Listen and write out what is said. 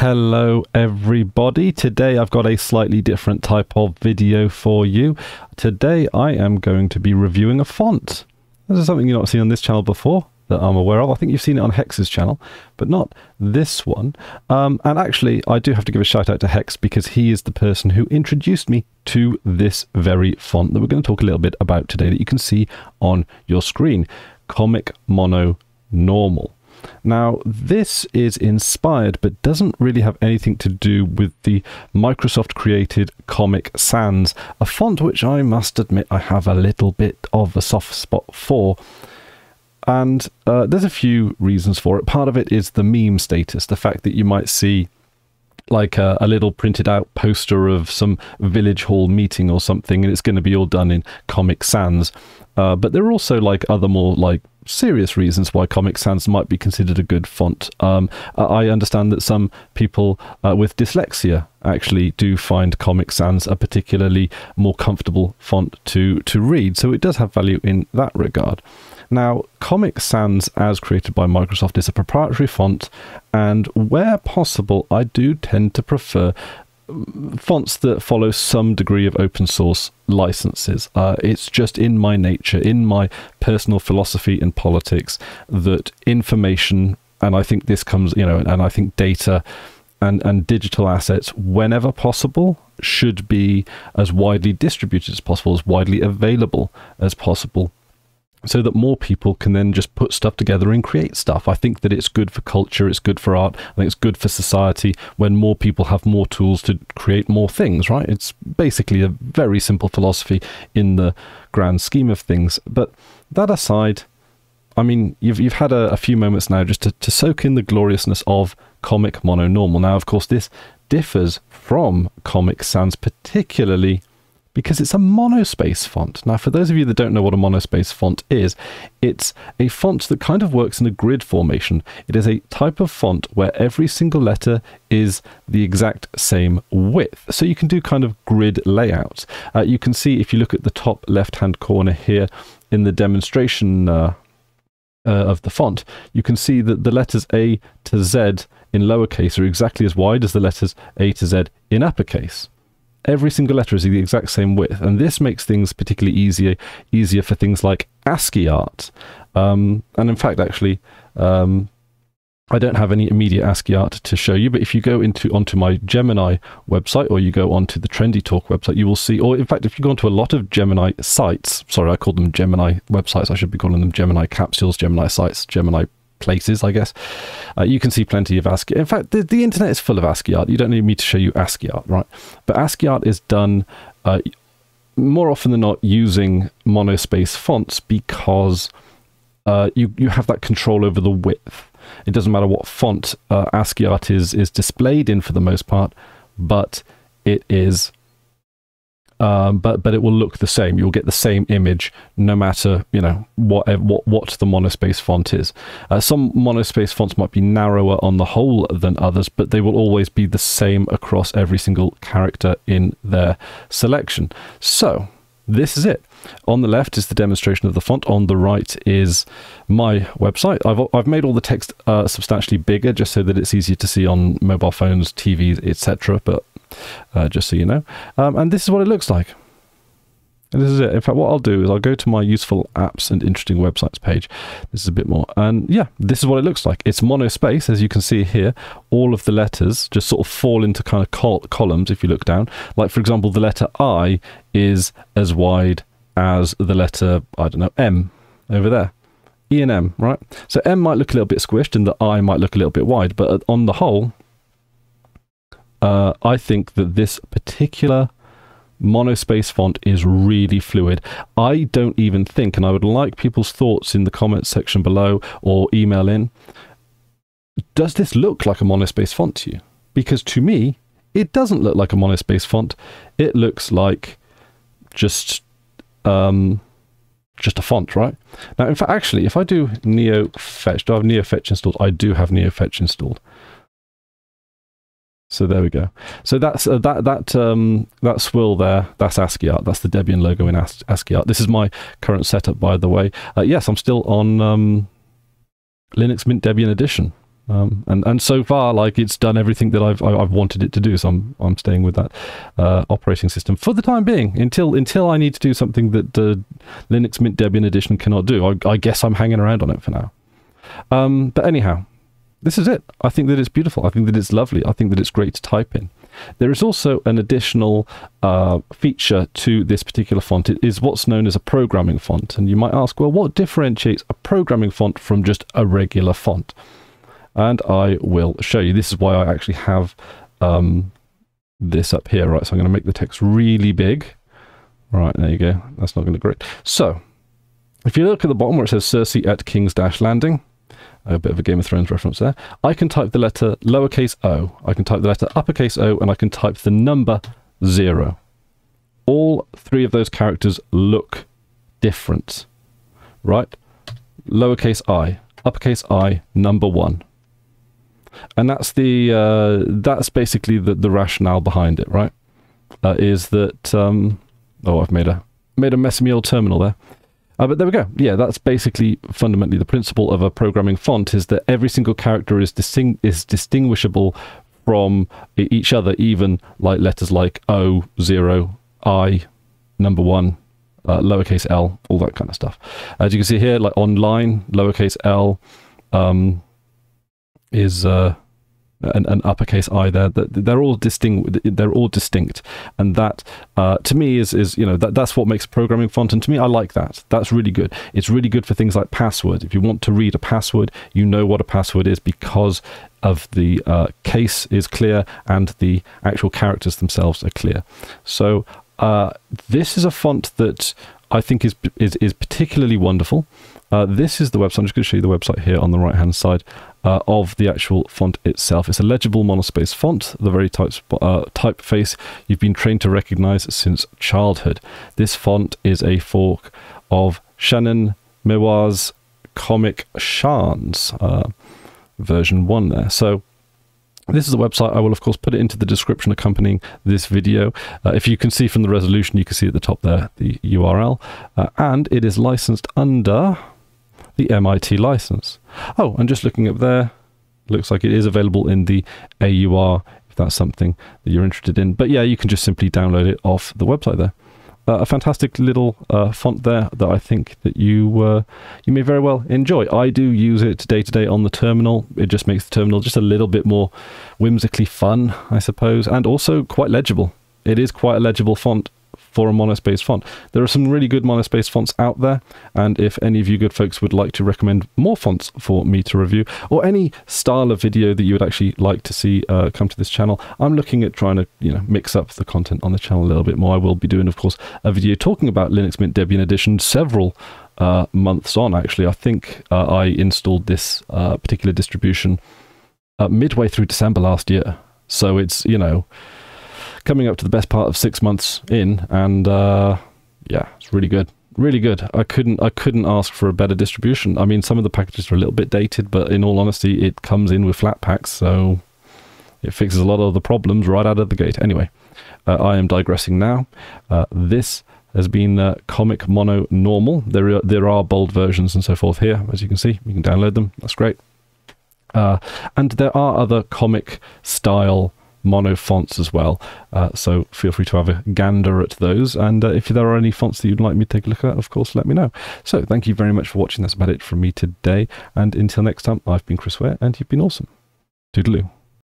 Hello, everybody. Today I've got a slightly different type of video for you. Today I am going to be reviewing a font. This is something you've not seen on this channel before that I'm aware of. I think you've seen it on Hex's channel, but not this one. Um, and actually, I do have to give a shout out to Hex because he is the person who introduced me to this very font that we're going to talk a little bit about today that you can see on your screen. Comic Mono Normal. Now, this is inspired but doesn't really have anything to do with the Microsoft created Comic Sans, a font which I must admit I have a little bit of a soft spot for. And uh, there's a few reasons for it. Part of it is the meme status, the fact that you might see like a, a, little printed out poster of some village hall meeting or something, and it's going to be all done in Comic Sans. Uh, but there are also like other more like serious reasons why Comic Sans might be considered a good font. Um, I understand that some people uh, with dyslexia actually do find Comic Sans a particularly more comfortable font to to read, so it does have value in that regard. Now, Comic Sans, as created by Microsoft, is a proprietary font, and where possible, I do tend to prefer fonts that follow some degree of open source licenses. Uh, it's just in my nature, in my personal philosophy and politics, that information, and I think this comes, you know, and I think data and, and digital assets, whenever possible, should be as widely distributed as possible, as widely available as possible so that more people can then just put stuff together and create stuff. I think that it's good for culture, it's good for art, I think it's good for society when more people have more tools to create more things, right? It's basically a very simple philosophy in the grand scheme of things. But that aside, I mean, you've you've had a, a few moments now just to, to soak in the gloriousness of comic mono normal. Now, of course, this differs from Comic Sans particularly because it's a monospace font. Now, for those of you that don't know what a monospace font is, it's a font that kind of works in a grid formation. It is a type of font where every single letter is the exact same width. So you can do kind of grid layouts. Uh, you can see if you look at the top left-hand corner here in the demonstration uh, uh, of the font, you can see that the letters A to Z in lowercase are exactly as wide as the letters A to Z in uppercase every single letter is the exact same width, and this makes things particularly easier easier for things like ASCII art. Um, and in fact, actually, um, I don't have any immediate ASCII art to show you, but if you go into onto my Gemini website or you go onto the Trendy Talk website, you will see, or in fact, if you go onto a lot of Gemini sites, sorry, I call them Gemini websites, I should be calling them Gemini capsules, Gemini sites, Gemini places, I guess. Uh, you can see plenty of ASCII. In fact, the, the internet is full of ASCII art. You don't need me to show you ASCII art, right? But ASCII art is done uh, more often than not using monospace fonts because uh, you you have that control over the width. It doesn't matter what font uh, ASCII art is is displayed in for the most part, but it is um, but but it will look the same. You'll get the same image no matter you know what what what the monospace font is. Uh, some monospace fonts might be narrower on the whole than others, but they will always be the same across every single character in their selection. So this is it. On the left is the demonstration of the font. On the right is my website. I've, I've made all the text uh, substantially bigger just so that it's easier to see on mobile phones, TVs, etc. But uh, just so you know. Um, and this is what it looks like. And this is it. In fact, what I'll do is I'll go to my useful apps and interesting websites page. This is a bit more. And yeah, this is what it looks like. It's monospace, as you can see here. All of the letters just sort of fall into kind of col columns if you look down. Like, for example, the letter I is as wide as the letter, I don't know, M over there. E and M, right? So M might look a little bit squished and the I might look a little bit wide, but on the whole, uh, I think that this particular monospace font is really fluid. I don't even think, and I would like people's thoughts in the comments section below or email in, does this look like a monospace font to you? Because to me, it doesn't look like a monospace font. It looks like just um, just a font, right? Now, in fact, actually, if I do NeoFetch, do I have NeoFetch installed? I do have NeoFetch installed. So there we go. So that's uh, that that um, that swirl there. That's ASCII art. That's the Debian logo in ASCII art. This is my current setup, by the way. Uh, yes, I'm still on um, Linux Mint Debian Edition. Um, and and so far, like it's done everything that I've I've wanted it to do. So I'm I'm staying with that uh, operating system for the time being until until I need to do something that the Linux Mint Debian edition cannot do. I, I guess I'm hanging around on it for now. Um, but anyhow, this is it. I think that it's beautiful. I think that it's lovely. I think that it's great to type in. There is also an additional uh, feature to this particular font. It is what's known as a programming font. And you might ask, well, what differentiates a programming font from just a regular font? And I will show you. This is why I actually have um, this up here, right? So I'm going to make the text really big. Right, there you go. That's not going to look great. So, if you look at the bottom where it says Cersei at King's Dash Landing, a bit of a Game of Thrones reference there. I can type the letter lowercase o, I can type the letter uppercase o, and I can type the number zero. All three of those characters look different, right? Lowercase i, uppercase i, number one. And that's the uh, that's basically the, the rationale behind it, right? Uh, is that um, oh I've made a made a mess of my old terminal there. Uh, but there we go. Yeah, that's basically fundamentally the principle of a programming font is that every single character is disting- is distinguishable from each other, even like letters like O, zero, I, number one, uh, lowercase l, all that kind of stuff. As you can see here, like online, lowercase l um, is uh, an, an, uppercase I there. They're all distinct. They're all distinct, and that uh, to me is is you know that that's what makes programming font. And to me, I like that. That's really good. It's really good for things like password. If you want to read a password, you know what a password is because of the uh, case is clear and the actual characters themselves are clear. So uh, this is a font that I think is is is particularly wonderful. Uh, this is the website. I'm just going to show you the website here on the right hand side uh, of the actual font itself. It's a legible monospace font, the very type, uh, typeface you've been trained to recognize since childhood. This font is a fork of Shannon Miwa's Comic Shanns uh, version 1 there. So this is the website. I will, of course, put it into the description accompanying this video. Uh, if you can see from the resolution, you can see at the top there the URL. Uh, and it is licensed under the MIT license. Oh, and just looking up there, looks like it is available in the AUR if that's something that you're interested in. But yeah, you can just simply download it off the website there. Uh, a fantastic little uh, font there that I think that you uh, you may very well enjoy. I do use it day to day on the terminal. It just makes the terminal just a little bit more whimsically fun, I suppose, and also quite legible. It is quite a legible font for a monospace font. There are some really good monospace fonts out there, and if any of you good folks would like to recommend more fonts for me to review, or any style of video that you would actually like to see uh, come to this channel, I'm looking at trying to you know mix up the content on the channel a little bit more. I will be doing, of course, a video talking about Linux Mint Debian Edition several uh, months on. Actually, I think uh, I installed this uh, particular distribution uh, midway through December last year, so it's you know coming up to the best part of six months in, and uh, yeah, it's really good, really good. I couldn't, I couldn't ask for a better distribution. I mean, some of the packages are a little bit dated, but in all honesty, it comes in with Flatpaks, so it fixes a lot of the problems right out of the gate. Anyway, uh, I am digressing now. Uh, this has been uh, Comic Mono Normal. There are, there are bold versions and so forth here, as you can see. You can download them. That's great. Uh, and there are other comic style mono fonts as well. Uh, so feel free to have a gander at those. And uh, if there are any fonts that you'd like me to take a look at, of course, let me know. So thank you very much for watching. That's about it from me today. And until next time, I've been Chris Ware, and you've been awesome. Toodaloo.